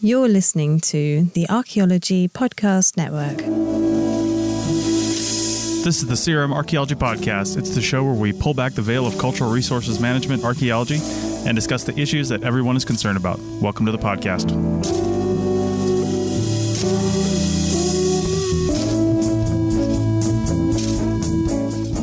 You're listening to the Archaeology Podcast Network. This is the CRM Archaeology Podcast. It's the show where we pull back the veil of cultural resources management archaeology and discuss the issues that everyone is concerned about. Welcome to the podcast.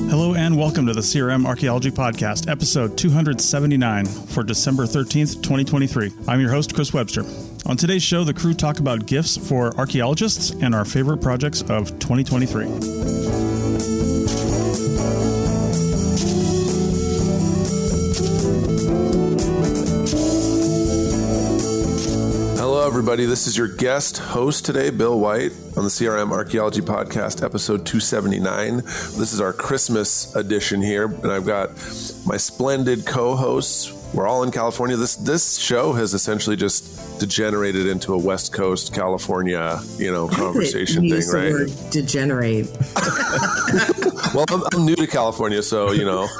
Hello and welcome to the CRM Archaeology Podcast, episode 279 for December 13th, 2023. I'm your host, Chris Webster. On today's show, the crew talk about gifts for archaeologists and our favorite projects of 2023. Hello, everybody. This is your guest host today, Bill White, on the CRM Archaeology Podcast, episode 279. This is our Christmas edition here, and I've got my splendid co-hosts. We're all in California. This this show has essentially just degenerated into a West Coast California, you know, conversation You thing, used the right? word degenerate. Well, I'm, I'm new to California, so you know.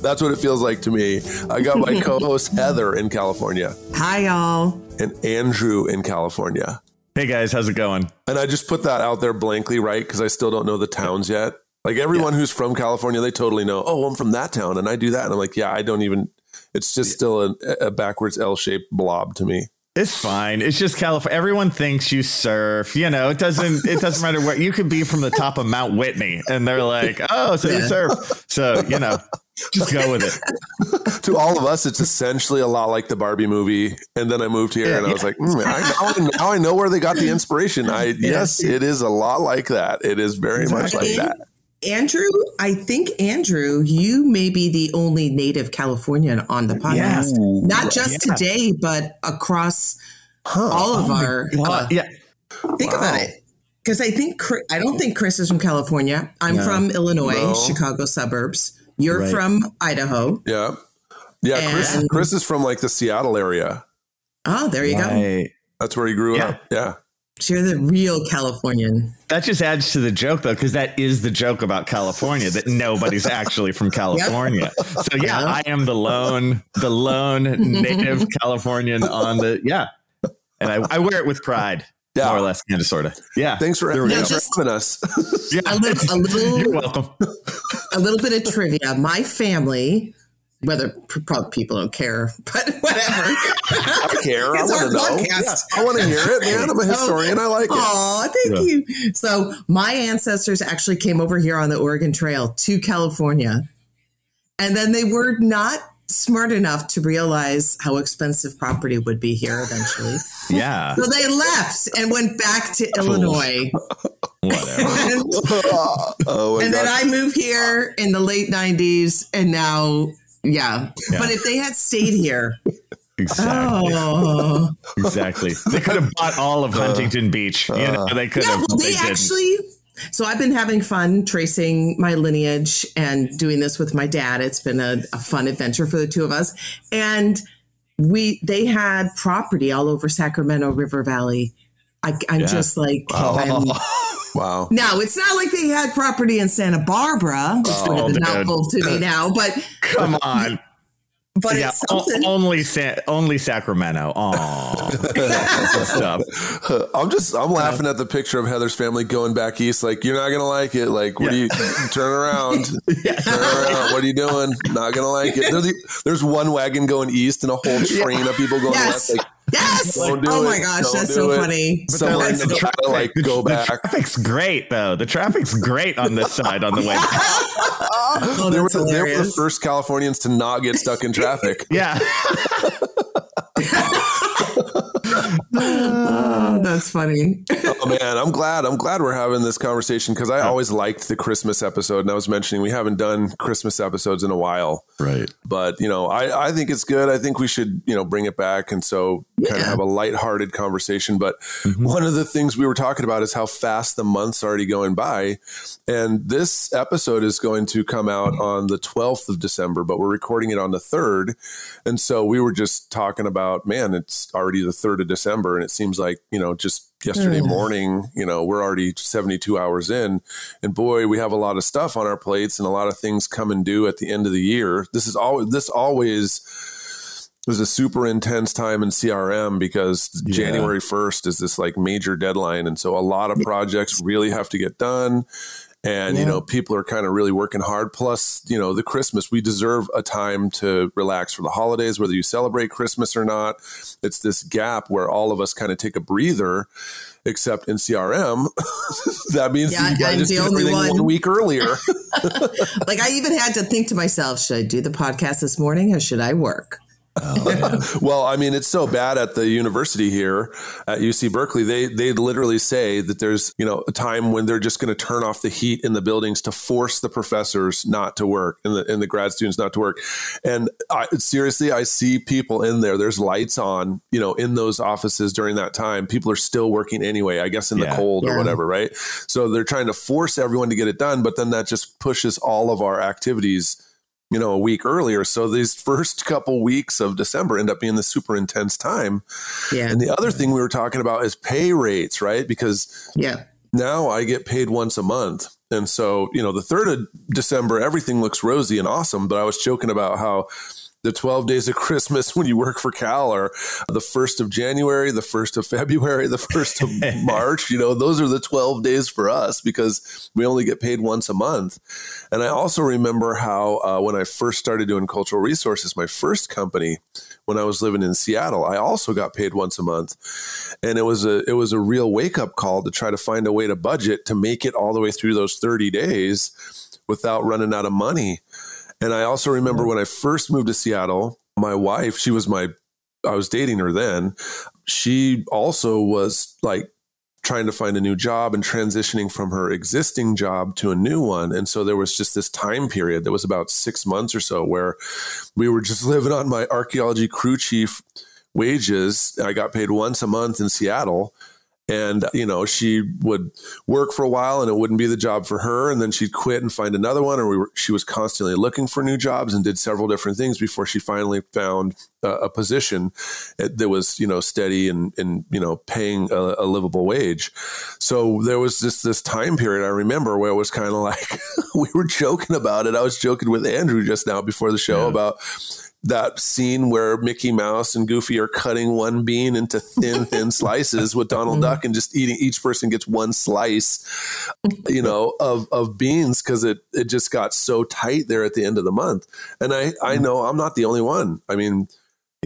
That's what it feels like to me. I got my co-host Heather in California Hi, y'all. and Andrew in California. Hey guys, how's it going? And I just put that out there blankly, right? Because I still don't know the towns yet. Like everyone who's from California, they totally know, oh, I'm from that town and I do that. And I'm like, yeah, I don't even, it's just still a, a backwards L shaped blob to me. It's fine. It's just California. Everyone thinks you surf. You know, it doesn't. It doesn't matter what you could be from the top of Mount Whitney, and they're like, "Oh, so you surf." So you know, just go with it. to all of us, it's essentially a lot like the Barbie movie. And then I moved here and I was like, mm, I, now, I, now I know where they got the inspiration. I, yes, it is a lot like that. It is very much like that. Andrew, I think Andrew, you may be the only native Californian on the podcast. Not just Yeah. today, but across all of our. uh, yeah, think about it. Because I think I don't think Chris is from California. I'm from Illinois, No. Chicago suburbs. You're Right. from Idaho. Yeah. Yeah. Chris, And- Chris is from like the Seattle area. Oh, there you go. That's where he grew Yeah. up. Yeah. So you're the real Californian. That just adds to the joke, though, because that is the joke about California that nobody's actually from California. So yeah, Yeah. I am the lone, the lone native Californian on the yeah, and I, I wear it with pride, Yeah. more or less, kind of, sort of. Yeah. Thanks for, There we thanks go. for having us. Yeah. A little, a little You're welcome. a little bit of trivia. My family, whether probably people don't care, but whatever. I care. I want to know. Yeah, I want to hear it, man. I'm a historian. I like it. Oh, thank Yeah. you. So my ancestors actually came over here on the Oregon Trail to California, and then they were not smart enough to realize how expensive property would be here eventually. Yeah. So they left and went back to Illinois. Whatever. and oh and then I moved here in the late 90s, and now, yeah. Yeah. But if they had stayed here, Exactly. oh. Exactly. They could have bought all of uh, Huntington Beach. You know, they could Yeah, have. well, but they actually. So I've been having fun tracing my lineage and doing this with my dad. It's been a, a fun adventure for the two of us. And we they had property all over Sacramento River Valley. I, I'm Yeah. just like, wow. now it's not like they had property in Santa Barbara, which would have Oh, been dude. helpful to me uh, now, but Come on. but yeah. it's o- only Sa- only Sacramento. Oh, stuff. I'm just I'm laughing at the picture of Heather's family going back east. Like you're not gonna like it. Like what do you turn around? Turn around. What are you doing? Not gonna like it. There's, the, there's one wagon going east and a whole train of people going Yes. west. Like yes. Don't do Oh it. my gosh, Don't that's so it. funny. someone That's to so- try to like The- go the back. traffic's great though. The traffic's great on this side on the way. Oh, they, were, they were the first Californians to not get stuck in traffic. Yeah. Oh, that's funny. oh man, I'm glad. I'm glad we're having this conversation because I always liked the Christmas episode, and I was mentioning we haven't done Christmas episodes in a while. Right. But you know, I I think it's good. I think we should you know bring it back. And so kind of have a lighthearted conversation. But mm-hmm. one of the things we were talking about is how fast the month's already going by. And this episode is going to come out on the 12th of December, but we're recording it on the 3rd. And so we were just talking about, man, it's already the 3rd of December. And it seems like, you know, just yesterday mm. morning, you know, we're already 72 hours in. And boy, we have a lot of stuff on our plates and a lot of things come and due at the end of the year. This is always, this always, was a super intense time in CRM because yeah. January 1st is this like major deadline. And so a lot of projects really have to get done and yeah. you know people are kind of really working hard plus you know the christmas we deserve a time to relax for the holidays whether you celebrate christmas or not it's this gap where all of us kind of take a breather except in crm that means yeah, you guys just everything one. one week earlier like i even had to think to myself should i do the podcast this morning or should i work Oh, well, I mean, it's so bad at the university here at UC Berkeley. They they literally say that there's you know a time when they're just going to turn off the heat in the buildings to force the professors not to work and the and the grad students not to work. And I, seriously, I see people in there. There's lights on, you know, in those offices during that time. People are still working anyway. I guess in yeah. the cold yeah. or whatever, right? So they're trying to force everyone to get it done, but then that just pushes all of our activities you know, a week earlier. So these first couple weeks of December end up being the super intense time. Yeah. And the other thing we were talking about is pay rates, right? Because yeah, now I get paid once a month. And so, you know, the third of December, everything looks rosy and awesome. But I was joking about how the 12 days of Christmas when you work for Cal are the 1st of January, the 1st of February, the 1st of March. You know, those are the 12 days for us because we only get paid once a month. And I also remember how uh, when I first started doing cultural resources, my first company, when I was living in Seattle, I also got paid once a month. And it was a it was a real wake up call to try to find a way to budget to make it all the way through those 30 days without running out of money. And I also remember mm-hmm. when I first moved to Seattle, my wife, she was my, I was dating her then. She also was like trying to find a new job and transitioning from her existing job to a new one. And so there was just this time period that was about six months or so where we were just living on my archaeology crew chief wages. I got paid once a month in Seattle and you know she would work for a while and it wouldn't be the job for her. And then she'd quit and find another one. Or we were, she was constantly looking for new jobs and did several different things before she finally found a, a position that was you know steady and and you know paying a, a livable wage. So there was just this time period i remember where it was kind of like we were joking about it. I was joking with andrew just now before the show yeah. about that scene where Mickey Mouse and Goofy are cutting one bean into thin, thin slices with Donald mm-hmm. Duck and just eating. Each person gets one slice, you know, of of beans because it it just got so tight there at the end of the month. And I I mm. know I'm not the only one. I mean.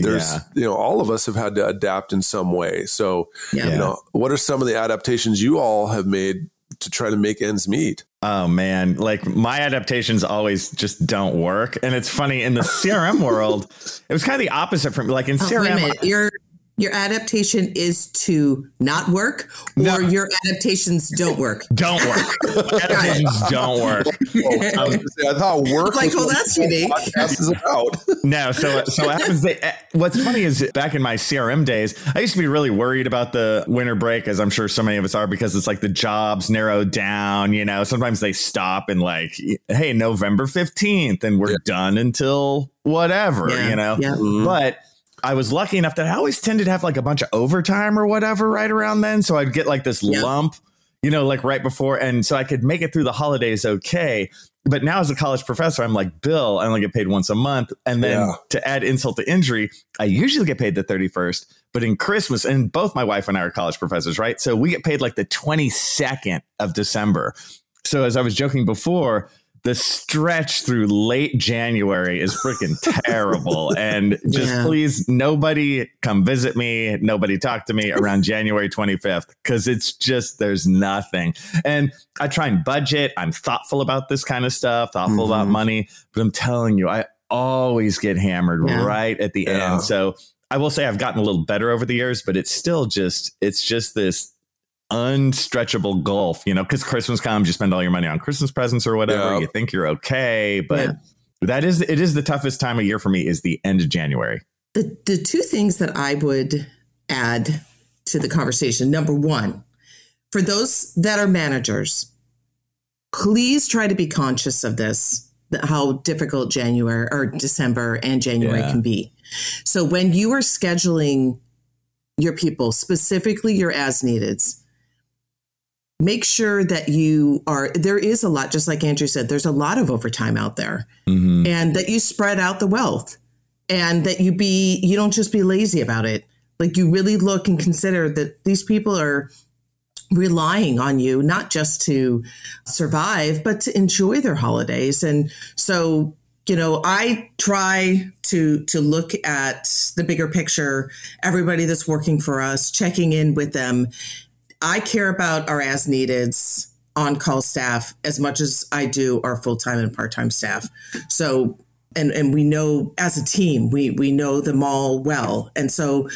There's, yeah. you know, all of us have had to adapt in some way. So, yeah. you know, what are some of the adaptations you all have made to try to make ends meet? Oh man, like my adaptations always just don't work. And it's funny in the CRM world, it was kind of the opposite from like in oh, CRM. You're your adaptation is to not work or no. your adaptations don't work don't work adaptations don't work I, was say, I thought work like well that's unique no so so what happens they, eh, what's funny is back in my crm days i used to be really worried about the winter break as i'm sure so many of us are because it's like the jobs narrowed down you know sometimes they stop and like hey november 15th and we're yeah. done until whatever yeah. you know yeah. Mm-hmm. but I was lucky enough that I always tended to have like a bunch of overtime or whatever right around then. So I'd get like this yeah. lump, you know, like right before. And so I could make it through the holidays okay. But now as a college professor, I'm like, Bill, I only get paid once a month. And then yeah. to add insult to injury, I usually get paid the 31st. But in Christmas, and both my wife and I are college professors, right? So we get paid like the 22nd of December. So as I was joking before, the stretch through late January is freaking terrible. And just yeah. please, nobody come visit me. Nobody talk to me around January 25th because it's just, there's nothing. And I try and budget. I'm thoughtful about this kind of stuff, thoughtful mm-hmm. about money. But I'm telling you, I always get hammered yeah. right at the yeah. end. So I will say I've gotten a little better over the years, but it's still just, it's just this unstretchable gulf, you know, because Christmas comes, you spend all your money on Christmas presents or whatever. Yeah. You think you're okay, but yeah. that is it is the toughest time of year for me is the end of January. The the two things that I would add to the conversation. Number one, for those that are managers, please try to be conscious of this, how difficult January or December and January Yeah. can be. So when you are scheduling your people, specifically your as neededs, make sure that you are there is a lot just like andrew said there's a lot of overtime out there. Mhm. and that you spread out the wealth and that you be you don't just be lazy about it. Like you really look and consider that these people are relying on you not just to survive but to enjoy their holidays. And so you know i try to to look at the bigger picture everybody that's working for us checking in with them i care about our as neededs on call staff as much as i do our full-time and part-time staff. So and and we know as a team we we know them all well. And so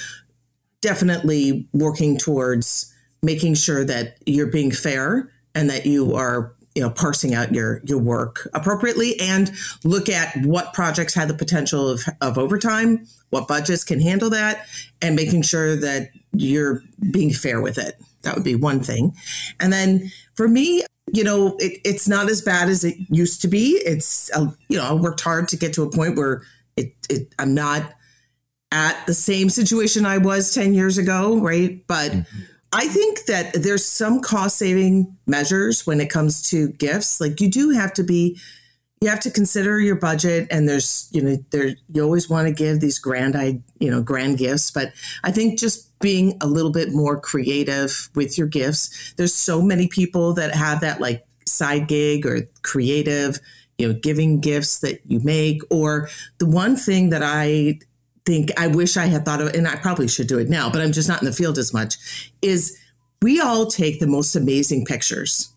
definitely working towards making sure that you're being fair and that you are you know parsing out your your work appropriately and look at what projects have the potential of, of overtime what budgets can handle that and making sure that you're being fair with it that would be one thing and then for me you know it, it's not as bad as it used to be it's uh, you know i worked hard to get to a point where it, it i'm not at the same situation I was 10 years ago, right? But I think that there's some cost saving measures when it comes to gifts. Like you do have to be you have to consider your budget and there's you know there you always want to give these grand I you know grand gifts, but I think just being a little bit more creative with your gifts. There's so many people that have that like side gig or creative you know giving gifts that you make or the one thing that I think I wish I had thought of, and I probably should do it now, but I'm just not in the field as much, is we all take the most amazing pictures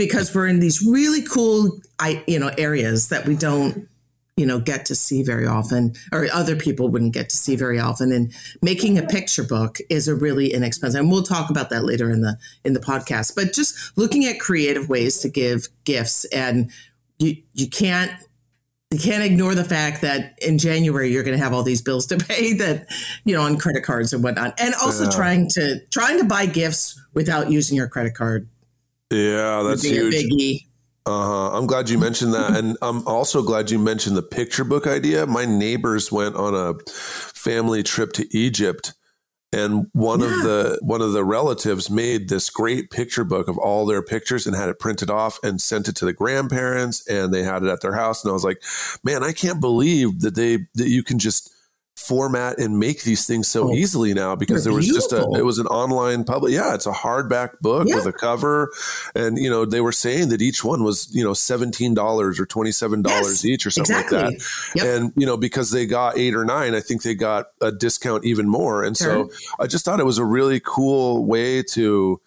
because we're in these really cool, I you know, areas that we don't, you know, get to see very often, or other people wouldn't get to see very often. And making a picture book is a really inexpensive, and we'll talk about that later in the in the podcast. But just looking at creative ways to give gifts, and you you can't you can't ignore the fact that in January you're going to have all these bills to pay that you know on credit cards and whatnot, and also Yeah. trying to trying to buy gifts without using your credit card Yeah, that's huge. Uh-huh. I'm glad you mentioned that. And I'm also glad you mentioned the picture book idea. My neighbors went on a family trip to Egypt and one of the one of the relatives made this great picture book of all their pictures and had it printed off and sent it to the grandparents and they had it at their house and I was like, "Man, I can't believe that they that you can just format and make these things so Oh, easily now because there was just a it was an online public yeah it's a hardback book Yeah. with a cover. And you know they were saying that each one was you know $17 or $27 Yes, each or something exactly. like that. Yep. and you know because they got eight or nine i think they got a discount even more. And so i just thought it was a really cool way to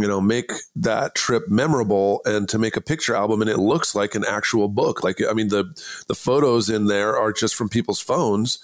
you know make that trip memorable and to make a picture album and it looks like an actual book. Like i mean the the photos in there are just from people's phones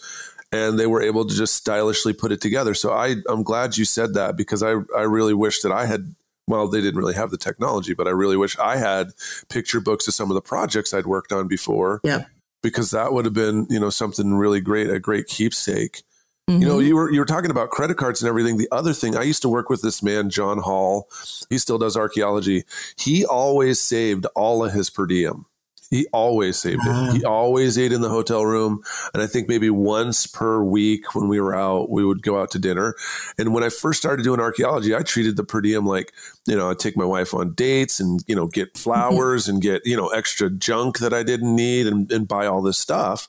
and they were able to just stylishly put it together. So i i'm glad you said that because i i really wish that i had well, they didn't really have the technology, but I really wish I had picture books of some of the projects I'd worked on before. Yep. because that would have been you know something really great a great keepsake. You know Mhm. you were you were talking about credit cards and everything. The other thing i used to work with this man john hall. He still does archaeology. He always saved all of his per diem he always saved it. He always ate in the hotel room. And i think maybe once per week when we were out we would go out to dinner. And when i first started doing archaeology i treated the per diem like you know i'd take my wife on dates and you know get flowers and get you know extra junk that i didn't need and, and buy all this stuff.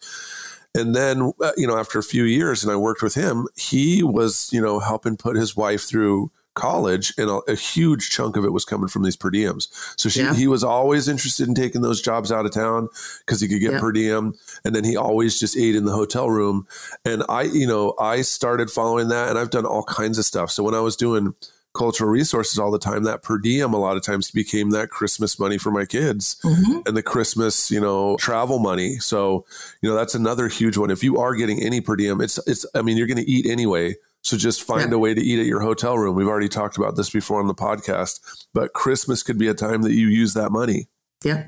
And then, uh, you know, after a few years and I worked with him, he was, you know, helping put his wife through college and a, a huge chunk of it was coming from these per diems. So she, Yeah. he was always interested in taking those jobs out of town because he could get Yeah. per diem. And then he always just ate in the hotel room. And I, you know, I started following that and I've done all kinds of stuff. So when I was doing cultural resources all the time, that per diem a lot of times became that Christmas money for my kids Mhm. and the Christmas, you know, travel money. So, you know, that's another huge one. If you are getting any per diem, it's it's I mean, you're going to eat anyway. So just find Yeah. a way to eat at your hotel room. We've already talked about this before on the podcast, but Christmas could be a time that you use that money. Yeah.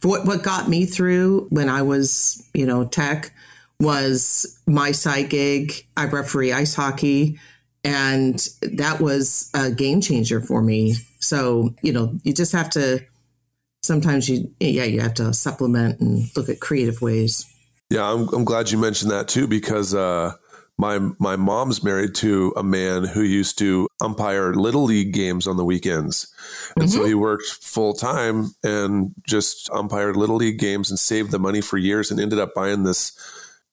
For what, what got me through when I was, you know, tech was my side gig. I referee ice hockey And that was a game changer for me. So, you know, you just have to sometimes you yeah, you have to supplement and look at creative ways. Yeah, I'm I'm glad you mentioned that too because uh my my mom's married to a man who used to umpire little league games on the weekends. And mm-hmm. so he worked full time and just umpired little league games and saved the money for years and ended up buying this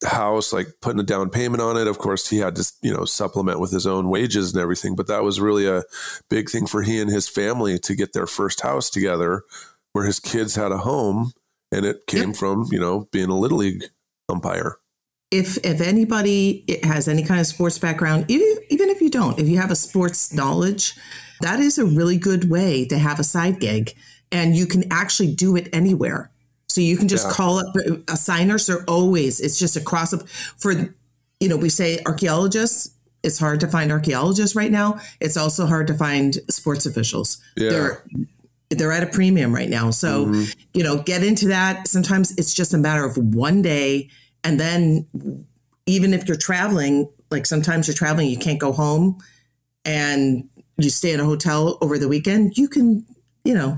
house like putting a down payment on it of course he had to you know supplement with his own wages and everything but that was really a big thing for he and his family to get their first house together where his kids had a home and it came from you know being a little league umpire if if anybody has any kind of sports background, even even if you don't, if you have a sports knowledge, that is a really good way to have a side gig, and you can actually do it anywhere. So you can just yeah. call up assigners are always. It's just a, for you know we say archaeologists. It's hard to find archaeologists right now. It's also hard to find sports officials. Yeah. They're they're at a premium right now. So mm-hmm. you know get into that. Sometimes it's just a matter of one day and then even if you're traveling, like sometimes you're traveling, you can't go home and you stay in a hotel over the weekend, you can, you know,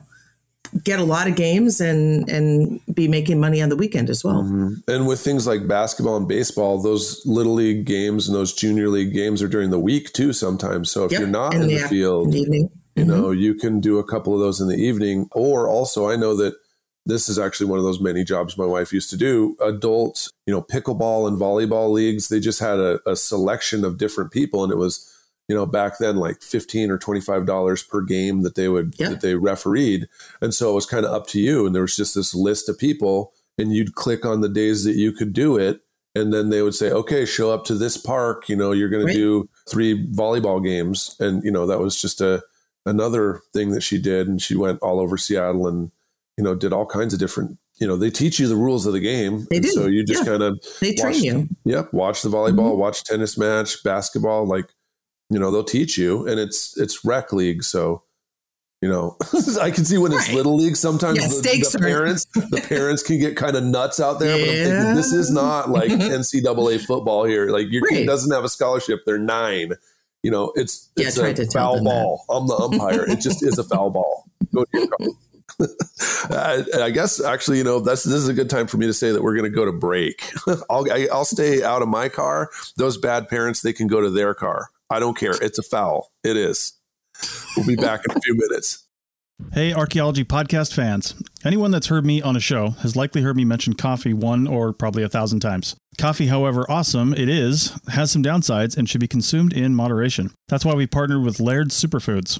get a lot of games and and be making money on the weekend as well. Mm-hmm. And with things like basketball and baseball, those little league games and those junior league games are during the week too sometimes. So if yep. you're not in, in the, the field, in the you mm-hmm. know, you can do a couple of those in the evening. Or also I know that this is actually one of those many jobs my wife used to do. Adult, you know, pickleball and volleyball leagues, they just had a, a selection of different people. And it was, you know, back then like 15 or $25 per game that they would, yeah. that they refereed. And so it was kind of up to you. And there was just this list of people and you'd click on the days that you could do it. And then they would say, okay, show up to this park. You know, you're going right. to do three volleyball games. And, you know, that was just a, another thing that she did. And she went all over Seattle and, you know, did all kinds of different, you know, they teach you the rules of the game. They do. So you just yeah. kind of they train you. Yep. Watch the volleyball, mm-hmm. watch tennis match, basketball, like, you know, they'll teach you and it's it's rec league. So, you know, I can see when it's right. little league, sometimes yeah, the, the parents, the parents can get kind of nuts out there, yeah. but I'm thinking this is not like NCAA football here. Like your right. kid doesn't have a scholarship. They're nine. You know, it's, it's a foul ball. That. I'm the umpire. it just is a foul ball. I, I, guess actually, you know, this is a good time for me to say that we're going to go to break. I'll I, will i will stay out of my car. Those bad parents, they can go to their car. I don't care. It's a foul. It is. We'll be back in a few minutes. Hey, archaeology podcast fans. Anyone that's heard me on a show has likely heard me mention coffee one or probably a thousand times. Coffee, however awesome it is, has some downsides and should be consumed in moderation. That's why we partnered with Laird Superfoods.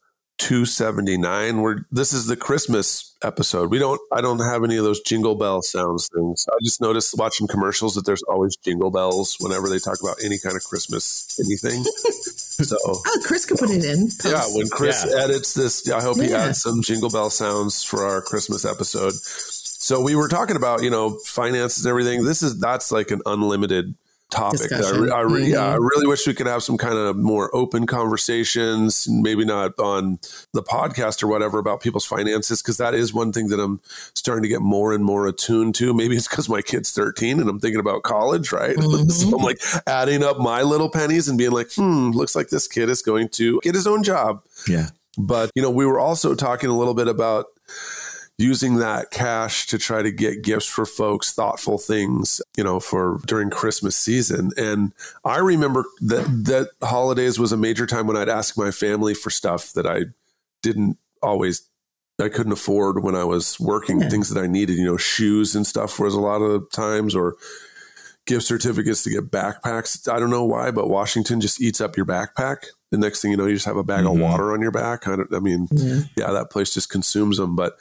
279 we're this is the christmas episode. We don't i don't have any of those jingle bell sounds things. I just noticed watching commercials that there's always jingle bells whenever they talk about any kind of christmas anything. So oh chris could put it in. Post. yeah when chris yeah. edits this i hope yeah. he adds some jingle bell sounds for our christmas episode. So we were talking about you know finances and everything. This is that's like an unlimited topic. I, I, mm-hmm. yeah, I really wish we could have some kind of more open conversations, maybe not on the podcast or whatever about people's finances, because that is one thing that I'm starting to get more and more attuned to. Maybe it's because my kid's 13 and I'm thinking about college, right? Mm-hmm. so I'm like adding up my little pennies and being like, hmm, looks like this kid is going to get his own job. Yeah. But, you know, we were also talking a little bit about using that cash to try to get gifts for folks, thoughtful things, you know, for during Christmas season. And I remember that that holidays was a major time when I'd ask my family for stuff that I didn't always I couldn't afford when I was working Yeah. things that I needed, you know, shoes and stuff was a lot of times or gift certificates to get backpacks. I don't know why, but Washington just eats up your backpack. The next thing you know, you just have a bag Mhm. of water on your back. I, don't, I mean, Yeah. yeah, that place just consumes them. But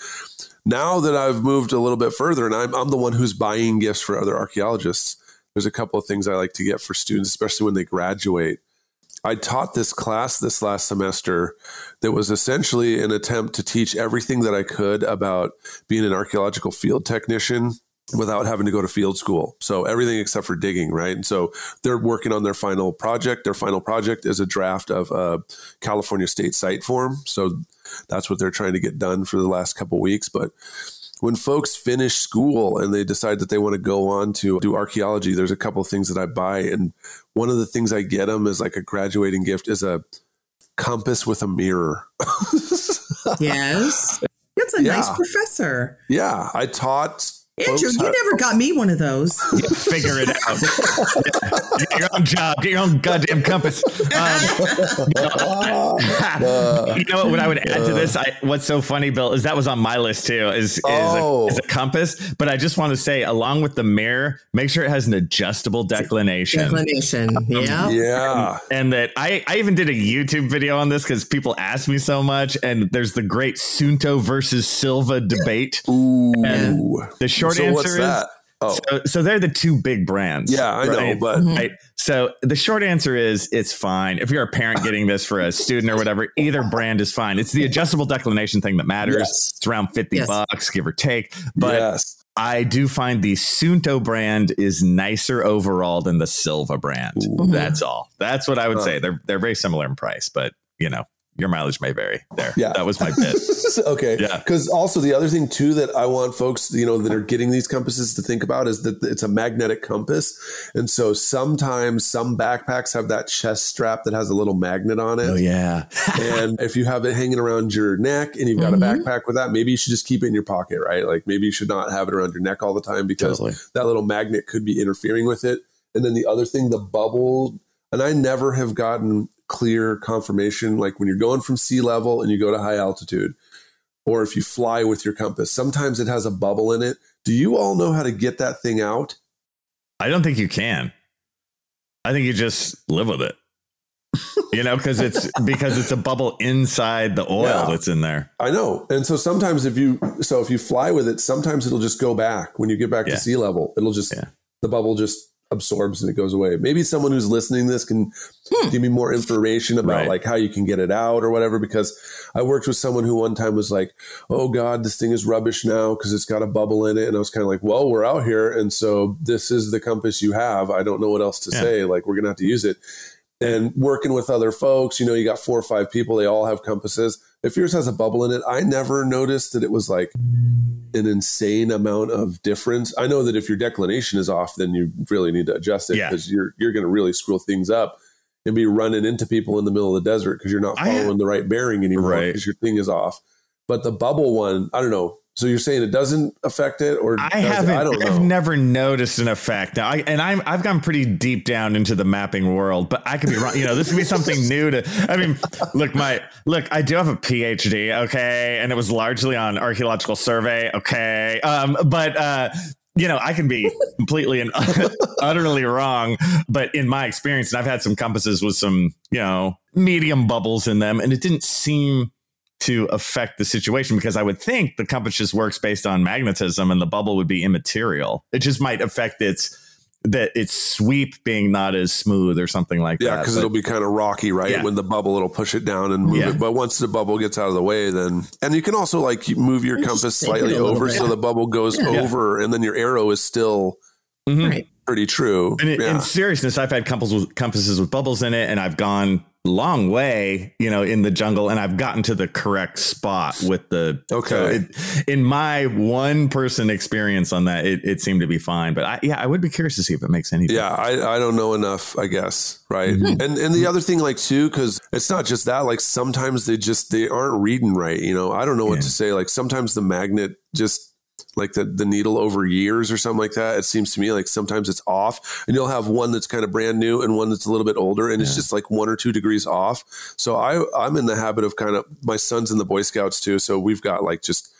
now that I've moved a little bit further and I'm, I'm the one who's buying gifts for other archaeologists, there's a couple of things I like to get for students, especially when they graduate. I taught this class this last semester that was essentially an attempt to teach everything that I could about being an archaeological field technician without having to go to field school. So everything except for digging, right? And so they're working on their final project. Their final project is a draft of a California state site form. So that's what they're trying to get done for the last couple weeks. But when folks finish school and they decide that they want to go on to do archaeology, there's a couple of things that I buy. And one of the things I get them is like a graduating gift is a compass with a mirror. Yes. That's a Yeah. nice professor. yeah, I taught. Andrew, folks you how- never got me one of those. Figure it out. Get your own job. Get your own goddamn compass. Um, you know what? What I would add to this, I, what's so funny, Bill, is that was on my list too. Is is, Oh. a, is a compass? But I just want to say, along with the mirror, make sure it has an adjustable declination. Declination. Yeah. yeah. and that I, I even did a YouTube video on this because people ask me so much. And there's the great Suunto versus Silva debate. Ooh. And the short so answer what's is that? Oh, so, so they're the two big brands. yeah, I know, but Mhm. Right. So the short answer is it's fine. If you're a parent getting this for a student or whatever, either brand is fine. It's the adjustable declination thing that matters. Yes. It's around 50 Yes. bucks, give or take. But yes. I do find the Suunto brand is nicer overall than the Silva brand. Ooh. That's all. That's what I would Huh. say. They're they're very similar in price, but you know, your mileage may vary. There. Yeah. That was my bit. okay. Yeah. Because also the other thing too that I want folks, you know, that are getting these compasses to think about is that it's a magnetic compass, and so sometimes some backpacks have that chest strap that has a little magnet on it. oh yeah. and if you have it hanging around your neck and you've got Mhm. a backpack with that, maybe you should just keep it in your pocket, right? Like maybe you should not have it around your neck all the time because Totally. that little magnet could be interfering with it. And then the other thing, the bubble, and I never have gotten clear confirmation like when you're going from sea level and you go to high altitude, or if you fly with your compass, sometimes it has a bubble in it. Do you all know how to get that thing out? I don't think you can. I think you just live with it. You know, because it's because it's a bubble inside the oil Yeah. that's in there. I know. And so sometimes if you so if you fly with it, sometimes it'll just go back when you get back Yeah. to sea level. It'll just Yeah. the bubble just absorbs and it goes away. Maybe someone who's listening to this can hmm. give me more information about Right. like how you can get it out or whatever because I worked with someone who one time was like, "Oh god, this thing is rubbish now because it's got a bubble in it." And I was kind of like, "Well, we're out here and so this is the compass you have. I don't know what else to Yeah. say. Like we're going to have to use it." And working with other folks, you know, you got four or five people, they all have compasses. If yours has a bubble in it, I never noticed that it was like an insane amount of difference. I know that if your declination is off, then you really need to adjust it Yeah. because you're you're going to really screw things up and be running into people in the middle of the desert because you're not following the right bearing anymore Right. because your thing is off. But the bubble one, I don't know. So you're saying it doesn't affect it, or I haven't. I don't know. I've never noticed an effect. Now, I, and I'm I've gone pretty deep down into the mapping world, but I could be wrong. You know, this could be something new to. I mean, look, my look. I do have a PhD, okay, and it was largely on archaeological survey, okay. Um, but uh, you know, I can be completely and utterly wrong. But in my experience, and I've had some compasses with some, you know, medium bubbles in them, and it didn't seem to affect the situation because I would think the compass just works based on magnetism and the bubble would be immaterial. It just might affect its that its sweep being not as smooth or something like Yeah, that. Yeah, because it'll be kind of rocky, right? Yeah. When the bubble, it'll push it down and move Yeah. it. But once the bubble gets out of the way, then and you can also like move your compass slightly over bit. so the bubble goes Yeah. over, and then your arrow is still Mhm. Right. pretty true. And in, yeah. in seriousness, I've had compasses with, compasses with bubbles in it, and I've gone long way, you know, in the jungle, and I've gotten to the correct spot with the. Okay. so it, in my one person experience on that, it, it seemed to be fine. But I, yeah, I would be curious to see if it makes any. yeah, I, I don't know enough, I guess, right? Mm-hmm. And and the other thing, like too, because it's not just that. Like sometimes they just they aren't reading right. You know, I don't know what Yeah. to say. Like sometimes the magnet just like the, the needle over years or something like that. It seems to me like sometimes it's off and you'll have one that's kind of brand new and one that's a little bit older and yeah. it's just like one or two degrees off. So I, I'm in the habit of kind of, my son's in the Boy Scouts too. So we've got like just,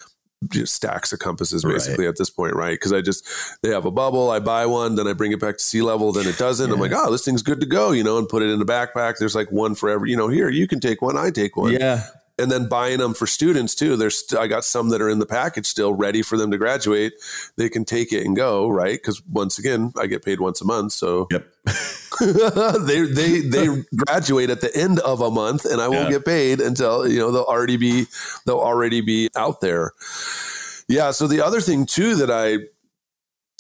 just stacks of compasses basically right. at this point, right? Because I just they have a bubble, I buy one, then I bring it back to sea level, then it doesn't. Yeah. I'm like, oh, this thing's good to go, you know, and put it in the backpack. There's like one for every, you know, here you can take one, I take one. Yeah and then buying them for students too. There's I got some that are in the package still ready for them to graduate. They can take it and go right because once again I get paid once a month, so yep. they they they graduate at the end of a month, and I won't yeah. get paid until you know they'll already be they'll already be out there. Yeah. So the other thing too that I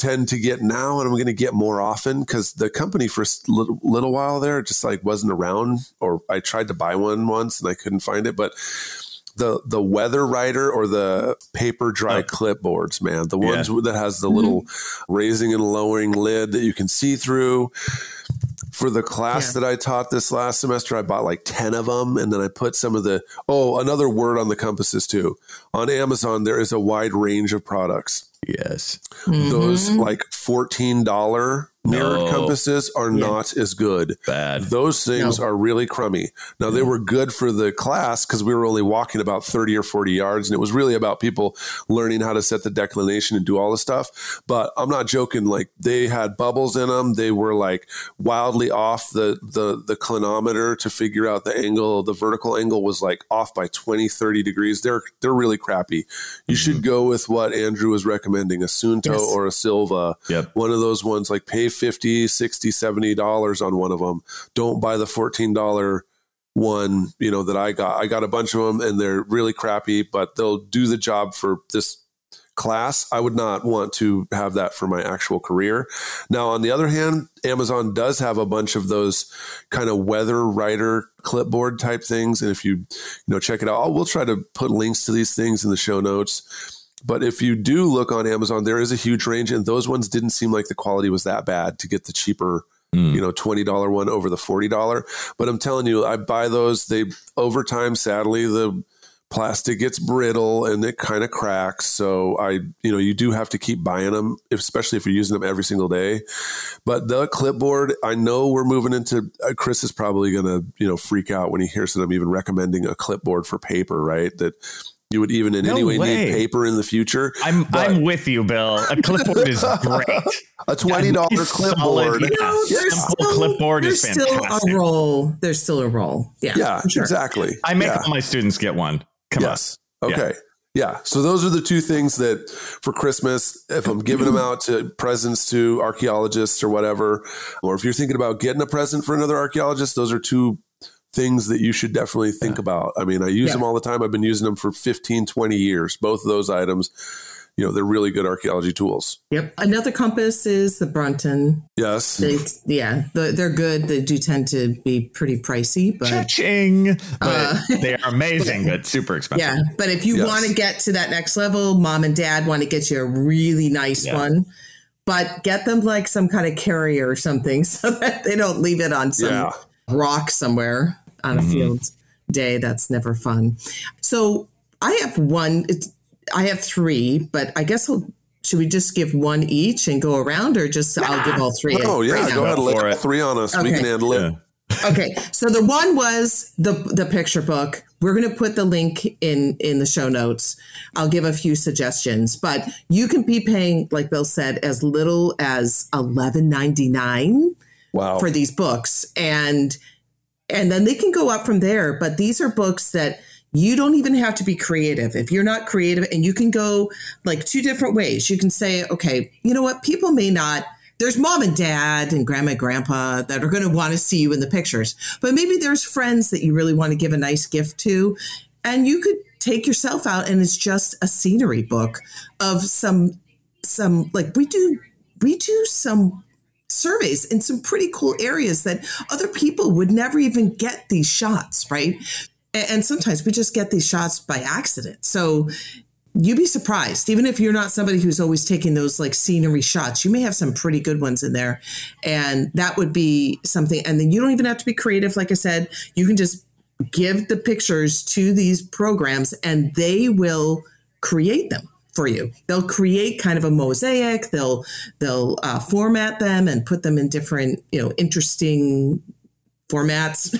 tend to get now and I'm going to get more often because the company for a little, little, while there just like wasn't around or I tried to buy one once and I couldn't find it. But the the weather writer or the paper dry oh. clipboards, man, the ones yeah. that has the mm-hmm. little raising and lowering lid that you can see through. For the class yeah. that I taught this last semester, I bought like 10 of them. And then I put some of the, oh, another word on the compasses too. On Amazon, there is a wide range of products Yes. Mm-hmm. Those like $14 mirrored no. compasses are yeah. not as good. Bad. Those things no. are really crummy. Now they were good for the class because we were only walking about 30 or 40 yards and it was really about people learning how to set the declination and do all this stuff. But I'm not joking, like they had bubbles in them. They were like wildly off the the the clinometer to figure out the angle. The vertical angle was like off by 20, 30 degrees. They're they're really crappy. You mm-hmm. should go with what Andrew was recommending, a Suunto yes. or a Silva. Yep. One of those ones like pay 50 60 70 dollars on one of them don't buy the 14 dollar one you know that i got. I got a bunch of them and they're really crappy but they'll do the job for this class. I would not want to have that for my actual career. Now on the other hand amazon does have a bunch of those kind of weather writer clipboard type things and if you you know check it out we'll try to put links to these things in the show notes but if you do look on Amazon, there is a huge range, and those ones didn't seem like the quality was that bad to get the cheaper, mm. you know, twenty dollar one over the forty dollar. But I'm telling you, I buy those. They over time, sadly, the plastic gets brittle and it kind of cracks. So I, you know, you do have to keep buying them, especially if you're using them every single day. But the clipboard, I know we're moving into. Uh, Chris is probably going to, you know, freak out when he hears that I'm even recommending a clipboard for paper, right? That you would even in no any way, way, need paper in the future. I'm but, I'm with you, Bill. A clipboard is great. a twenty dollar clipboard. Solid, yeah. there's still, clipboard is fantastic. still a roll. There's still a roll. Yeah. Yeah. Sure. Exactly. I make yeah. all my students get one. Come yes. on. Okay. Yeah. yeah. So those are the two things that for Christmas, if I'm giving them out to presents to archaeologists or whatever, or if you're thinking about getting a present for another archaeologist, those are two things that you should definitely think yeah. about. I mean, I use yeah. them all the time. I've been using them for 15, 20 years. Both of those items, you know, they're really good archaeology tools. Yep. Another compass is the Brunton. Yes. They, yeah, they're good. They do tend to be pretty pricey, but Cha-ching. But uh, they are amazing, but super expensive. Yeah. But if you yes. want to get to that next level, mom and dad want to get you a really nice yeah. one but get them like some kind of carrier or something so that they don't leave it on some yeah. rock somewhere on a mm-hmm. field day. That's never fun. So I have one. I have three, but I guess we'll, should we just give one each and go around, or just yeah. I'll give all three? Oh yeah, right go ahead. Lay three on us. Okay. We can handle it. okay, so the one was the the picture book. We're going to put the link in in the show notes. I'll give a few suggestions, but you can be paying, like Bill said, as little as eleven ninety nine. Wow. For these books, and and then they can go up from there. But these are books that you don't even have to be creative. If you're not creative, and you can go like two different ways. You can say, okay, you know what? People may not. There's mom and dad and grandma and grandpa that are going to want to see you in the pictures, but maybe there's friends that you really want to give a nice gift to. And you could take yourself out and it's just a scenery book of some, some like we do, we do some surveys in some pretty cool areas that other people would never even get these shots, right? And sometimes we just get these shots by accident. So you'd be surprised, even if you're not somebody who's always taking those like scenery shots, you may have some pretty good ones in there. And that would be something. And then you don't even have to be creative. Like I said, you can just give the pictures to these programs and they will create them for you. They'll create kind of a mosaic. They'll they'll uh, format them and put them in different you know interesting formats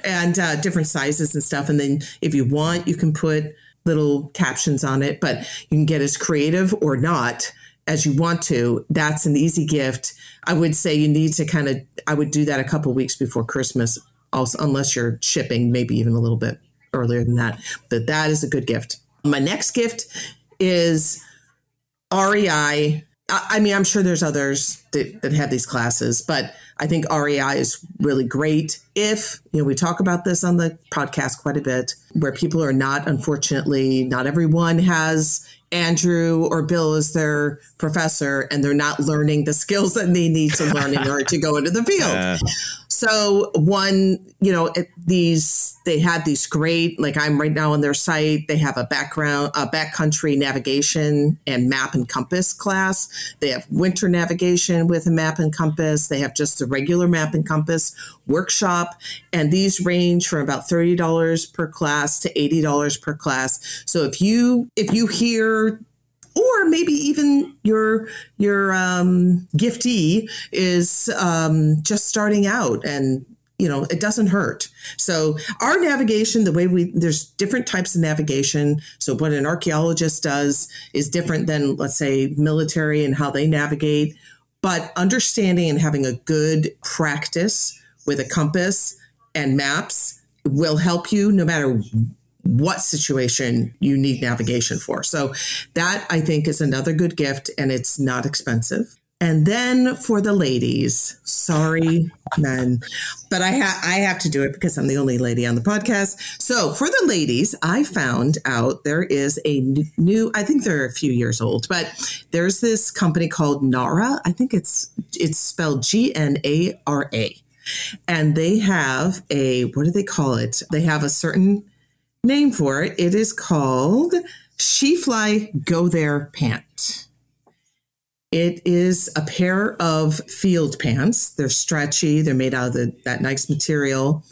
and uh, different sizes and stuff. And then if you want, you can put little captions on it, but you can get as creative or not as you want to. That's an easy gift. I would say you need to kind of, I would do that a couple weeks before Christmas, also, unless you're shipping, maybe even a little bit earlier than that. But that is a good gift. My next gift is REI. I mean, I'm sure there's others that, that have these classes, but I think REI is really great. If, you know, we talk about this on the podcast quite a bit, where people are not, unfortunately, not everyone has Andrew or Bill as their professor and they're not learning the skills that they need to learn in order to go into the field. So one, you know, these they had these great like I'm right now on their site. They have a background, a backcountry navigation and map and compass class. They have winter navigation with a map and compass. They have just a regular map and compass workshop, and these range from about thirty dollars per class to eighty dollars per class. So if you if you hear or maybe even your your um, giftee is um, just starting out and you know it doesn't hurt. So our navigation the way we there's different types of navigation. So what an archaeologist does is different than let's say military and how they navigate. But understanding and having a good practice with a compass and maps will help you no matter what situation you need navigation for. So that I think is another good gift and it's not expensive. And then for the ladies, sorry, men, but I, ha- I have to do it because I'm the only lady on the podcast. So for the ladies, I found out there is a new, I think they're a few years old, but there's this company called Gnara. I think it's it's spelled G N A R A, and they have a what do they call it? They have a certain name for it. It is called She Fly Go There Pant. It is a pair of field pants. They're stretchy, they're made out of the, that nice material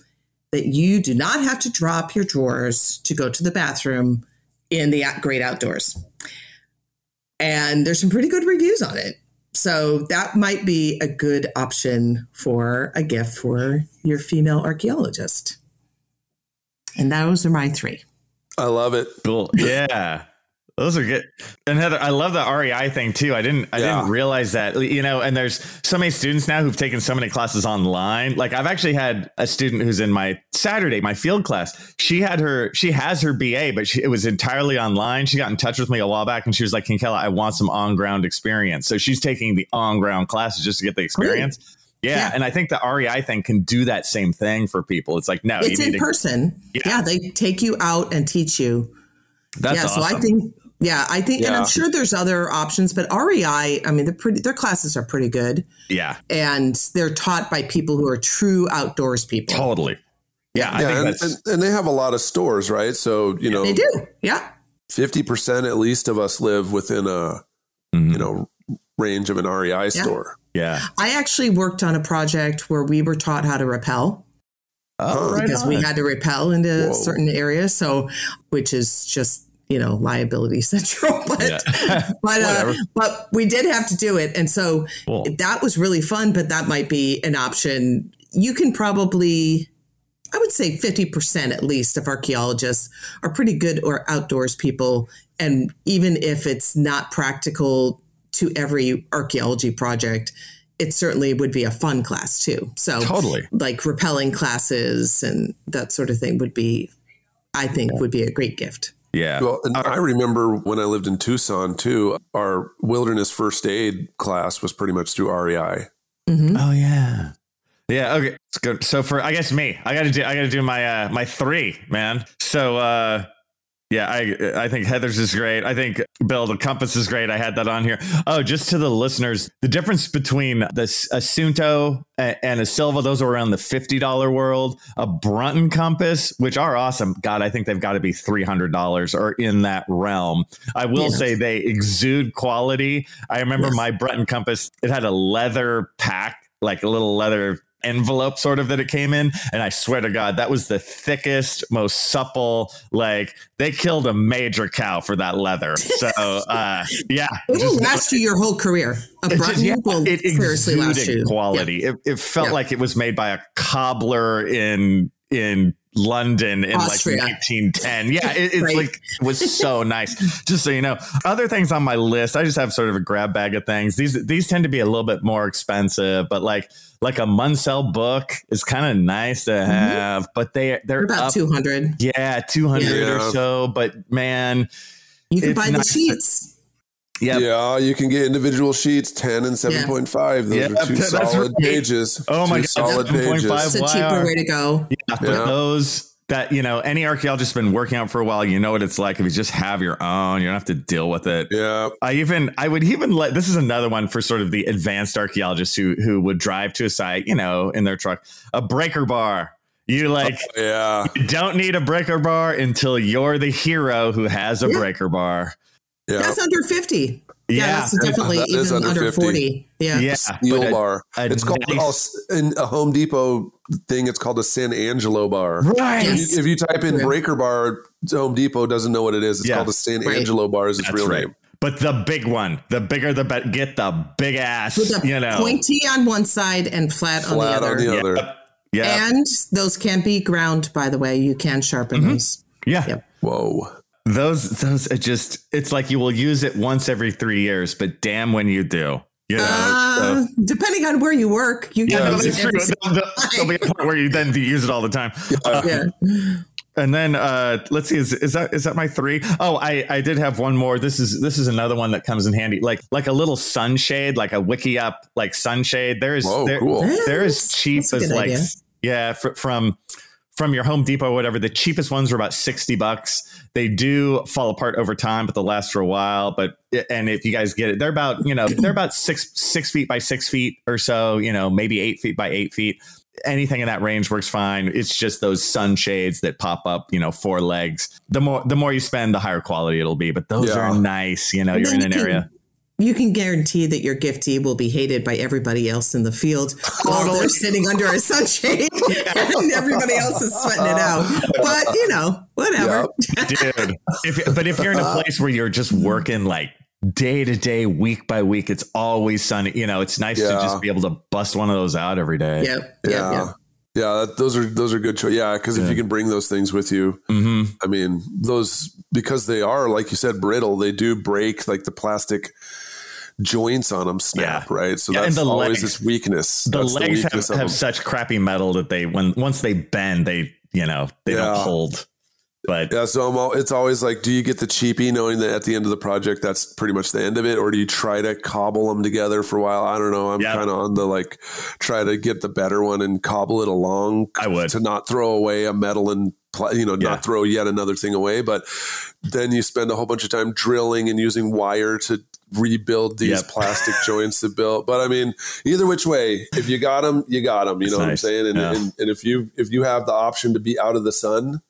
that you do not have to drop your drawers to go to the bathroom in the great outdoors. And there's some pretty good reviews on it. So that might be a good option for a gift for your female archaeologist. And those are my three. I love it. Cool. Yeah. Those are good. And Heather, I love the REI thing too. I didn't I yeah. didn't realize that. You know, and there's so many students now who've taken so many classes online. Like I've actually had a student who's in my Saturday, my field class. She had her she has her BA, but she, it was entirely online. She got in touch with me a while back and she was like, Kinkella, I want some on-ground experience. So she's taking the on-ground classes just to get the experience. Cool. Yeah, yeah, and I think the REI thing can do that same thing for people. It's like no, it's in person. Yeah. yeah. they take you out and teach you. That's yeah, awesome. so I think yeah, I think, yeah. and I'm sure there's other options, but REI, I mean, they're pretty. Their classes are pretty good. Yeah, and they're taught by people who are true outdoors people. Totally. Yeah, yeah, and, and, and, they have a lot of stores, right? So you know, they do. Yeah, fifty percent at least of us live within a mm-hmm. you know range of an REI yeah. store. Yeah. I actually worked on a project where we were taught how to rappel. Oh, right because on. we had to rappel into Whoa. certain areas. So, which is just, you know, liability central, but, yeah. but, uh, but we did have to do it. And so cool. that was really fun, but that might be an option. You can probably, I would say 50% at least of archaeologists are pretty good or outdoors people. And even if it's not practical to every archaeology project, it certainly would be a fun class too. So totally like rappelling classes and that sort of thing would be, I think, would be a great gift. Yeah. Well, I remember when I lived in Tucson too, our wilderness first aid class was pretty much through REI. Mm-hmm. Oh yeah. Yeah. Okay. So for I guess me, I got to do I got to do my uh my three man. So uh yeah, I I think Heather's is great. I think Bill the compass is great. I had that on here. Oh, just to the listeners, the difference between the Suunto and a Silva, those are around the fifty dollar world. A Brunton compass, which are awesome. God, I think they've got to be three hundred dollars or in that realm. I will yes. say they exude quality. I remember yes. my Brunton compass. It had a leather pack, like a little leather envelope sort of that it came in. And I swear to God, that was the thickest, most supple. Like they killed a major cow for that leather. So uh, yeah, It will last you your whole career. A just- yeah, will it seriously last exuded you. quality. It, it felt Yeah. like it was made by a cobbler in in London in Austria. like 1910. Yeah, it, it's Right. like it was so nice. Just so you know, other things on my list, I just have sort of a grab bag of things. These these tend to be a little bit more expensive, but like like a Munsell book is kind of nice to have. But they they're Mm-hmm. About up, two hundred. yeah, two hundred Yeah. or so. But man, You can It's buy the nice. sheets. Yeah, Yeah, you can get individual sheets, 10 and 7.5. Those Yeah, are two that's solid right. pages. Oh my Two God, solid 7.5. pages. It's a cheaper way to go. Yeah, but Yeah. those that you know, any archaeologist has been working out for a while, you know what it's like if you just have your own, you don't have to deal with it. Yeah. I even I would even let this is another one for sort of the advanced archaeologists who who would drive to a site, you know, in their truck, a breaker bar. You oh, like Yeah. you don't need a breaker bar until you're the hero who has a Yeah. breaker bar. Yeah. That's under fifty. Yeah, Yeah. that's definitely That is even under under, 50. forty. Yeah. Yeah. Steel but a- bar. a it's called nice- in a Home Depot thing. It's called a San Angelo bar. Right. If Yes. you, if you type in breaker bar, Home Depot doesn't know what it is. It's Yeah. called a San Right. Angelo bar. Is its That's real right. name? But the big one, the bigger the better. Get the big ass, With the you know. pointy on one side and flat, on the other. on the yeah. other. Yeah. And those can be ground, by the way. You can sharpen Mm-hmm. those. yeah. Yep. Whoa. Those those are just it's like you will use it once every three years, but damn when you do. You know, Uh, so- depending on where you work, you yeah, can no, it true. There'll, there'll be a point where you then use it all the time. Uh, Yeah. and then uh, let's see, is, is that is that my three? Oh, I I did have one more. This is this is another one that comes in handy, like like a little sunshade, like a wiki up like sunshade. There is Whoa, there, cool. there is cheap as like idea. yeah fr- from from your Home Depot or whatever. The cheapest ones are about sixty bucks. They do fall apart over time, but they'll last for a while. But eh, and if you guys get it, they're about you know they're about six six feet by six feet or so. You know maybe eight feet by eight feet. Anything in that range works fine. It's just those sunshades that pop up, you know, four legs. The more the more you spend, the higher quality it'll be. But those Yeah. are nice. You know, And you're in an you can- area. You can guarantee that your giftee will be hated by everybody else in the field while they're sitting under a sunshade and everybody else is sweating it out. But you know, whatever. dude. If, but if you're in a place where you're just working like day to day, week by week, it's always sunny. You know, it's nice to just be able to bust one of those out every day. Yep. Yep. Yeah. Yep. Yeah, that, those are those are good choice. Yeah, because if you can bring those things with you, hmm I mean, those because they are like you said, brittle. They do break like the plastic joints on them snap, Yeah. right? So Yeah, that's the always legs- this weakness. The That's legs weakness have, have such crappy metal that they when once they bend, they you know they don't hold. But Yeah, so I'm all, it's always like, do you get the cheapie, knowing that at the end of the project that's pretty much the end of it, or do you try to cobble them together for a while? I don't know. I'm Yeah. kind of on the like, try to get the better one and cobble it along. I would. to not throw away a metal and you know Yeah. not throw yet another thing away. But then you spend a whole bunch of time drilling and using wire to rebuild these Yep. plastic joints to build. But I mean, either which way, if you got them, you got them. You know That's what I'm saying? And, Yeah. and and if you if you have the option to be out of the sun.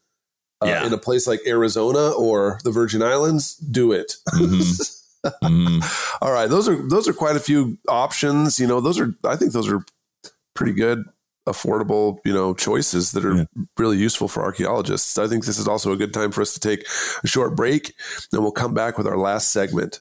Uh, Yeah. In a place like Arizona or the Virgin Islands, do it. mhm. Mhm. All right, those are those are quite a few options. You know, those are I think those are pretty good, affordable, you know, choices that are Yeah. really useful for archaeologists. I think this is also a good time for us to take a short break, and we'll come back with our last segment.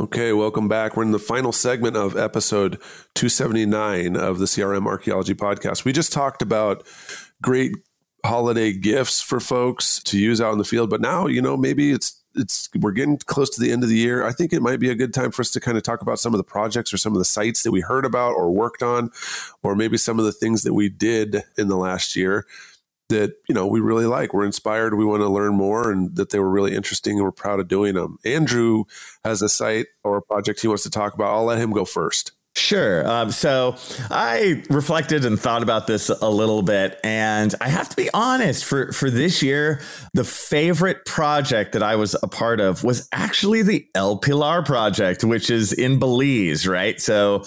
Okay, welcome back. We're in the final segment of episode 279 of the CRM Archaeology Podcast. We just talked about great holiday gifts for folks to use out in the field, but now, you know, maybe it's it's we're getting close to the end of the year. I think it might be a good time for us to kind of talk about some of the projects or some of the sites that we heard about or worked on, or maybe some of the things that we did in the last year that you know we really like. We're inspired. We want to learn more, and that they were really interesting, and we're proud of doing them. Andrew has a site or a project he wants to talk about. I'll let him go first. Sure. Um, so I reflected and thought about this a little bit, and I have to be honest. For for this year, the favorite project that I was a part of was actually the El Pilar project, which is in Belize, right? So.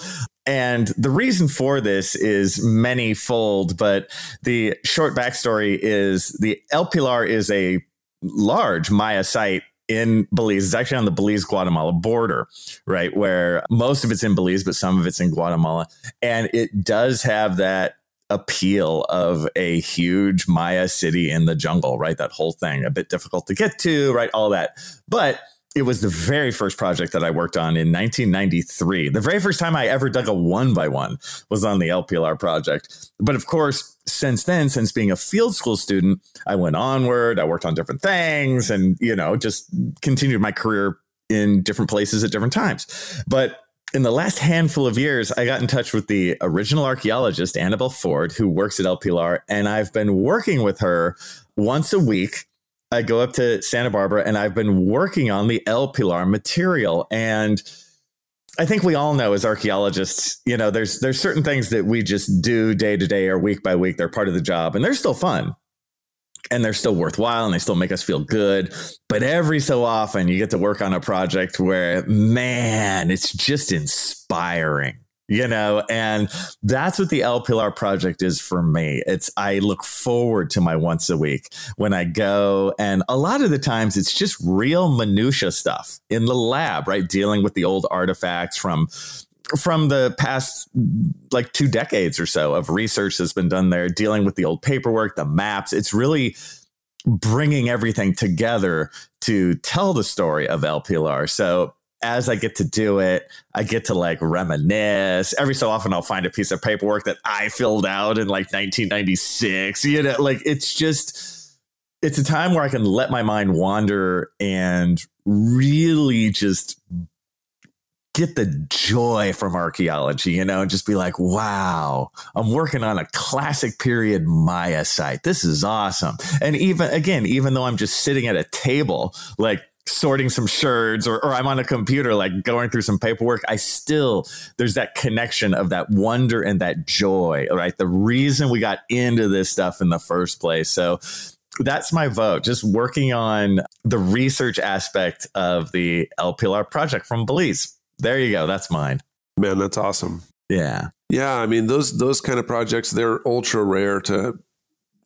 And the reason for this is many-fold, but the short backstory is the El Pilar is a large Maya site in Belize. It's actually on the Belize Guatemala border, right? Where most of it's in Belize, but some of it's in Guatemala. And it does have that appeal of a huge Maya city in the jungle, right? That whole thing, a bit difficult to get to, right? All that. But it was the very first project that I worked on in 1993. The very first time I ever dug a one by one was on the El Pilar project. But of course, since then, since being a field school student, I went onward. I worked on different things and, you know, just continued my career in different places at different times. But in the last handful of years, I got in touch with the original archaeologist, Annabelle Ford, who works at El Pilar, and I've been working with her once a week. I go up to Santa Barbara and I've been working on the El Pilar material. And I think we all know as archaeologists, you know, there's there's certain things that we just do day to day or week by week. They're part of the job and they're still fun. And they're still worthwhile and they still make us feel good. But every so often you get to work on a project where, man, it's just inspiring you know and that's what the el pilar project is for me. It's i look forward to my once a week when i go and a lot of the times it's just real minutia stuff in the lab right? Dealing with the old artifacts from from the past like two decades or so of research that's been done there dealing with the old paperwork the maps. It's really bringing everything together to tell the story of el pilar so as I get to do it, I get to like reminisce. Every so often, I'll find a piece of paperwork that I filled out in like 1996. You know, like it's just, it's a time where I can let my mind wander and really just get the joy from archaeology, you know, and just be like, wow, I'm working on a classic period Maya site. This is awesome. And even, again, even though I'm just sitting at a table, like, sorting some sherds or, or I'm on a computer like going through some paperwork, I still there's that connection of that wonder and that joy, right? The reason we got into this stuff in the first place. So that's my vote. Just working on the research aspect of the El Pilar project from Belize. There you go. That's mine. Man, that's awesome. Yeah. Yeah, I mean those those kind of projects they're ultra rare to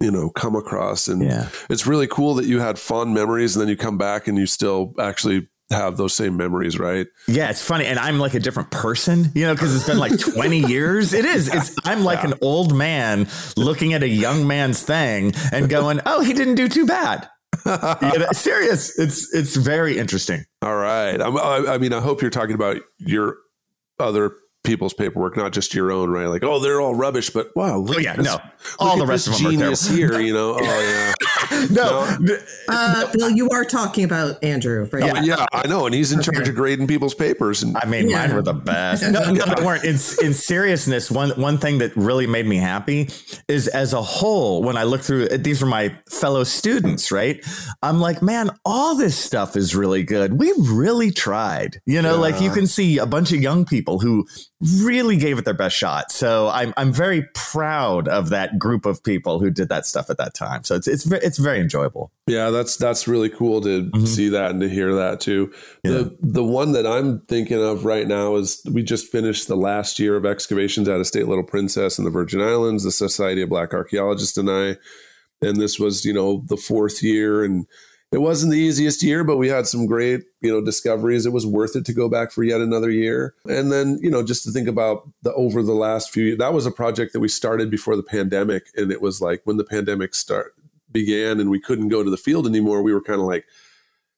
you know come across. And yeah. it's really cool that you had fond memories and then you come back and you still actually have those same memories right? Yeah it's funny. And i'm like a different person you know because it's been like 20 years. It is. It's i'm like yeah. an old man looking at a young man's thing and going oh he didn't do too bad. You know, serious. It's it's very interesting. All right. I, I mean i hope you're talking about your other people's paperwork, not just your own, right? Like, oh, they're all rubbish, but wow, look, oh, yeah, this, no, all the rest of them genius are here, you know. Oh yeah, no, no. Uh, Bill, you are talking about Andrew, right? Oh, yeah, I know, and he's in charge of grading people's papers. And I mean, yeah. mine were the best. No, no, they weren't. In, in seriousness, one one thing that really made me happy is, as a whole, when I look through these were my fellow students, right? I'm like, man, all this stuff is really good. We really tried, you know. Yeah. Like you can see a bunch of young people who really gave it their best shot. So I'm I'm very proud of that group of people who did that stuff at that time. So it's it's it's very enjoyable. Yeah, that's that's really cool to mm-hmm. see that and to hear that too. Yeah. The the one that I'm thinking of right now is we just finished the last year of excavations at Estate Little Princess in the Virgin Islands, the Society of Black Archaeologists and I. And this was, you know, the fourth year and it wasn't the easiest year, but we had some great, you know, discoveries. It was worth it to go back for yet another year. And then, you know, just to think about the over the last few that was a project that we started before the pandemic. And it was like when the pandemic start began and we couldn't go to the field anymore, we were kind of like,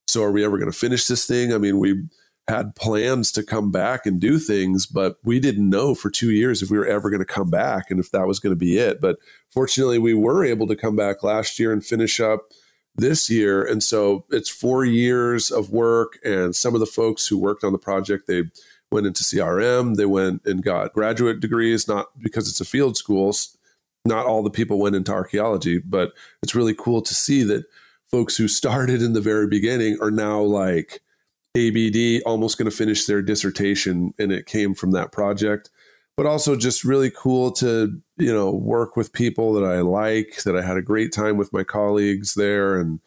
so are we ever going to finish this thing? I mean, we had plans to come back and do things, but we didn't know for two years if we were ever going to come back and if that was going to be it. But fortunately, we were able to come back last year and finish up this year. And so it's four years of work. And some of the folks who worked on the project, they went into CRM, they went and got graduate degrees, not because it's a field school. Not all the people went into archaeology, but it's really cool to see that folks who started in the very beginning are now like, ABD, almost going to finish their dissertation, and it came from that project. But also just really cool to you know work with people that I like, that I had a great time with my colleagues there, and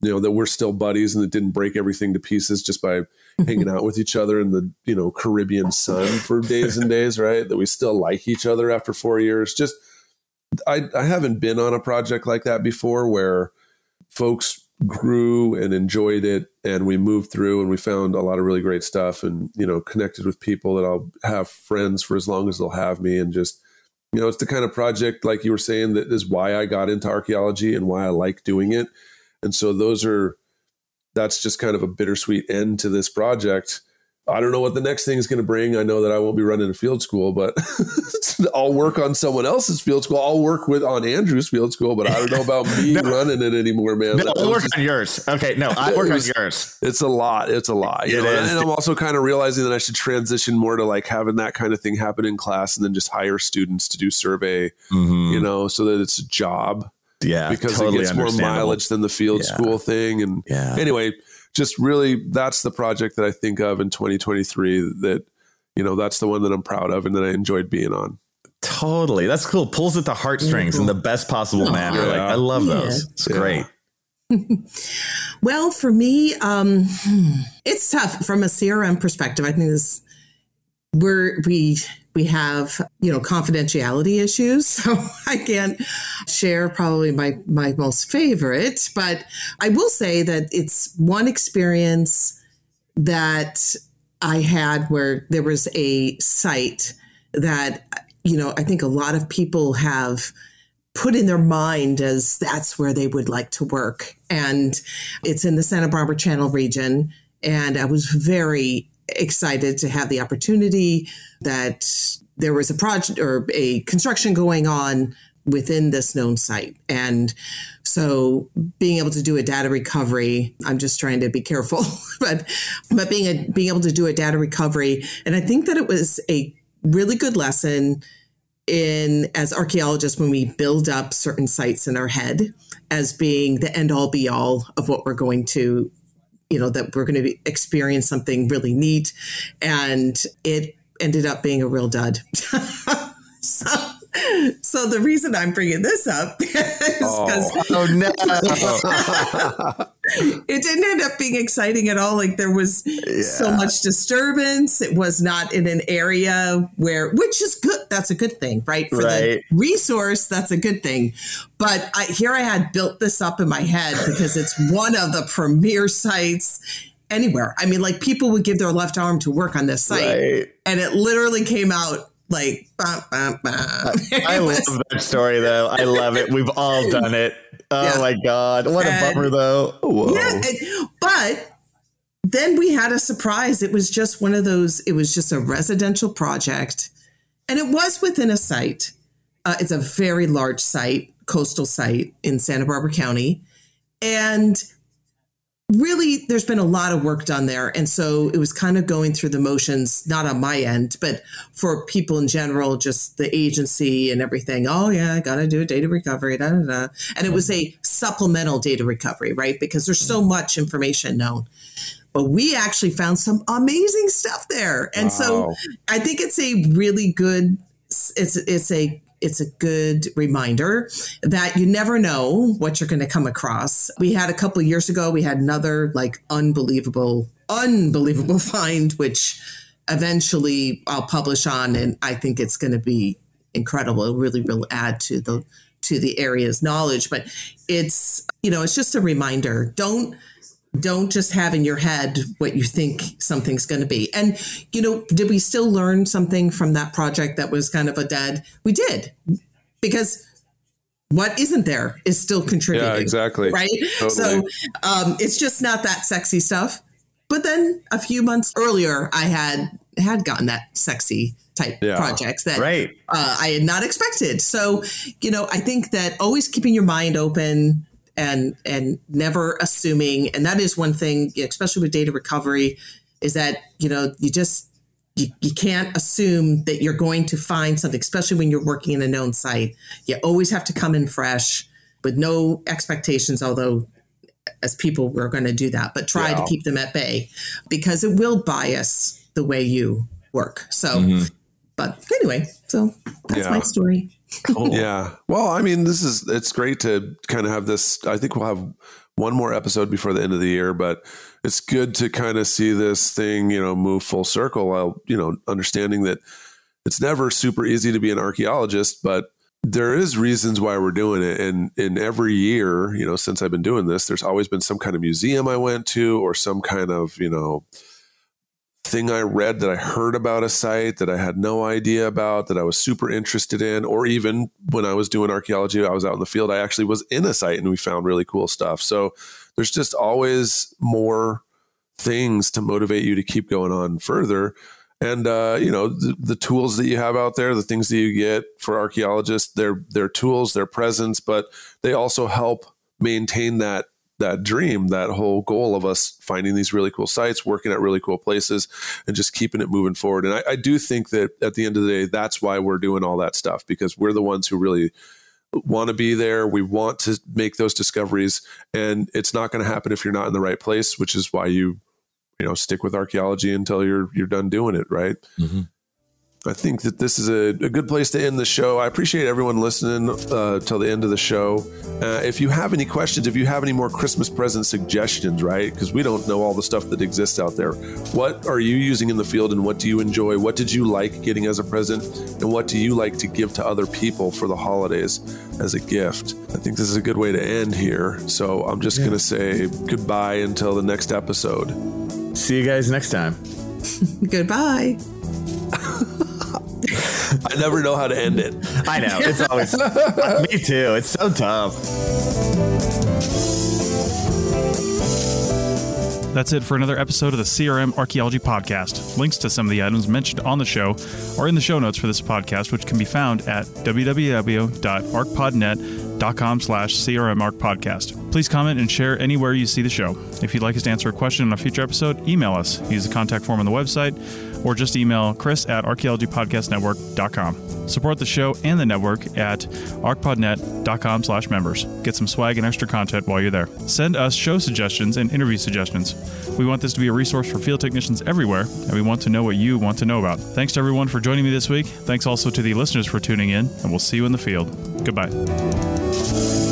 you know that we're still buddies, and that didn't break everything to pieces just by hanging out with each other in the you know Caribbean sun for days and days, right? That we still like each other after four years. Just I I haven't been on a project like that before where folks grew and enjoyed it and we moved through and we found a lot of really great stuff and you know connected with people that I'll have friends for as long as they'll have me and just you know it's the kind of project like you were saying that is why I got into archaeology and why I like doing it. And so those are that's just kind of a bittersweet end to this project I don't know what the next thing is going to bring. I know that I won't be running a field school, but I'll work on someone else's field school. I'll work with on Andrew's field school, but I don't know about me no, running it anymore, man. No, I'll work just, on yours. Okay, no, I work was, on yours. It's a lot. It's a lot. It know? And I'm also kind of realizing that I should transition more to like having that kind of thing happen in class, and then just hire students to do survey. Mm-hmm. You know, so that it's a job. Yeah, because totally it gets more mileage than the field yeah. school thing. And yeah. anyway just really that's the project that I think of in 2023 that you know that's the one that I'm proud of and that I enjoyed being on. Totally, that's cool. Pulls at the heartstrings in the best possible oh, manner. Yeah. Like I love those. It's yeah. great. well, for me, um, it's tough from a CRM perspective. I think this we're we we have you know confidentiality issues. So i can't share probably my my most favorite but i will say that it's one experience that i had where there was a site that you know i think a lot of people have put in their mind as that's where they would like to work. And it's in the santa barbara channel region. And i was very excited to have the opportunity that there was a project or a construction going on within this known site. And so being able to do a data recovery, I'm just trying to be careful, but but being a, being able to do a data recovery, and I think that it was a really good lesson in as archaeologists when we build up certain sites in our head as being the end all be all of what we're going to you know, that we're going to experience something really neat. And it ended up being a real dud. so, so the reason I'm bringing this up is oh, because oh, oh no, it didn't end up being exciting at all. Like there was yeah. so much disturbance. It was not in an area where, which is good. That's a good thing, right? For right. the resource, that's a good thing. But I, here I had built this up in my head because it's one of the premier sites anywhere. I mean, like people would give their left arm to work on this site, right. and it literally came out like bah, bah, bah. I love that story though. I love it. We've all done it. Oh yeah. my god, what and, a bummer though. Whoa. Yeah, and, but then we had a surprise. It was just one of those. It was just a residential project, and it was within a site. Uh, it's a very large site, coastal site in Santa Barbara County, and really there's been a lot of work done there. And so it was kind of going through the motions not on my end but for people in general just the agency and everything. Oh yeah i gotta do a data recovery da, da, da. and it was a supplemental data recovery right? Because there's so much information known. But we actually found some amazing stuff there. And wow. so i think it's a really good it's it's a it's a good reminder that you never know what you're going to come across. We had a couple years ago, we had another like unbelievable, unbelievable find, which eventually I'll publish on, and I think it's going to be incredible. It really will add to the to the area's knowledge. But it's you know, it's just a reminder. Don't don't just have in your head what you think something's going to be. And, you know, did we still learn something from that project that was kind of a dead? We did, because what isn't there is still contributing. Yeah, exactly. Right. Totally. So um, it's just not that sexy stuff, But then a few months earlier, I had had gotten that sexy type Yeah. projects that Right. uh, I had not expected. So, you know, I think that always keeping your mind open and and never assuming, and that is one thing, especially with data recovery, is that you know you just you, you can't assume that you're going to find something, especially when you're working in a known site. You always have to come in fresh with no expectations, although as people we're going to do that, but try to keep them at bay because it will bias the way you work. So, mm-hmm. but anyway, so that's Yeah. my story. Yeah. Well, I mean, this is it's great to kind of have this. I think we'll have one more episode before the end of the year, but it's good to kind of see this thing, you know, move full circle while, you know, understanding that it's never super easy to be an archaeologist, but there is reasons why we're doing it. And in every year, you know, since I've been doing this, there's always been some kind of museum I went to or some kind of, you know, thing I read that I heard about a site that I had no idea about that I was super interested in, or even when I was doing archaeology, I was out in the field, I actually was in a site and we found really cool stuff. So there's just always more things to motivate you to keep going on further. And uh, you know the, the tools that you have out there, the things that you get for archaeologists, they're they're tools, their presence, but they also help maintain that that dream, that whole goal of us finding these really cool sites, working at really cool places, and just keeping it moving forward. And I, I do think that at the end of the day, that's why we're doing all that stuff because we're the ones who really want to be there. We want to make those discoveries, and it's not going to happen if you're not in the right place, which is why you, you know, stick with archaeology until you're you're done doing it, right? Mm-hmm. I think that this is a, a good place to end the show. I appreciate everyone listening uh, till the end of the show. Uh, if you have any questions, if you have any more Christmas present suggestions, right? Because we don't know all the stuff that exists out there. What are you using in the field and what do you enjoy? What did you like getting as a present? And what do you like to give to other people for the holidays as a gift? I think this is a good way to end here. So I'm just going to say goodbye until the next episode. See you guys next time. Goodbye. I never know how to end it. I know. It's always me too. It's so tough. That's it for another episode of the CRM Archaeology Podcast. Links to some of the items mentioned on the show are in the show notes for this podcast, which can be found at www.archpodnet.com slash crmarchpodcast. Please comment and share anywhere you see the show. If you'd like us to answer a question on a future episode, email us. Use the contact form on the website or just email chris at archaeologypodcastnetwork.com. Support the show and the network at archpodnet.com slash members. Get some swag and extra content while you're there. Send us show suggestions and interview suggestions. We want this to be a resource for field technicians everywhere, and we want to know what you want to know about. Thanks to everyone for joining me this week. Thanks also to the listeners for tuning in, and we'll see you in the field. Goodbye.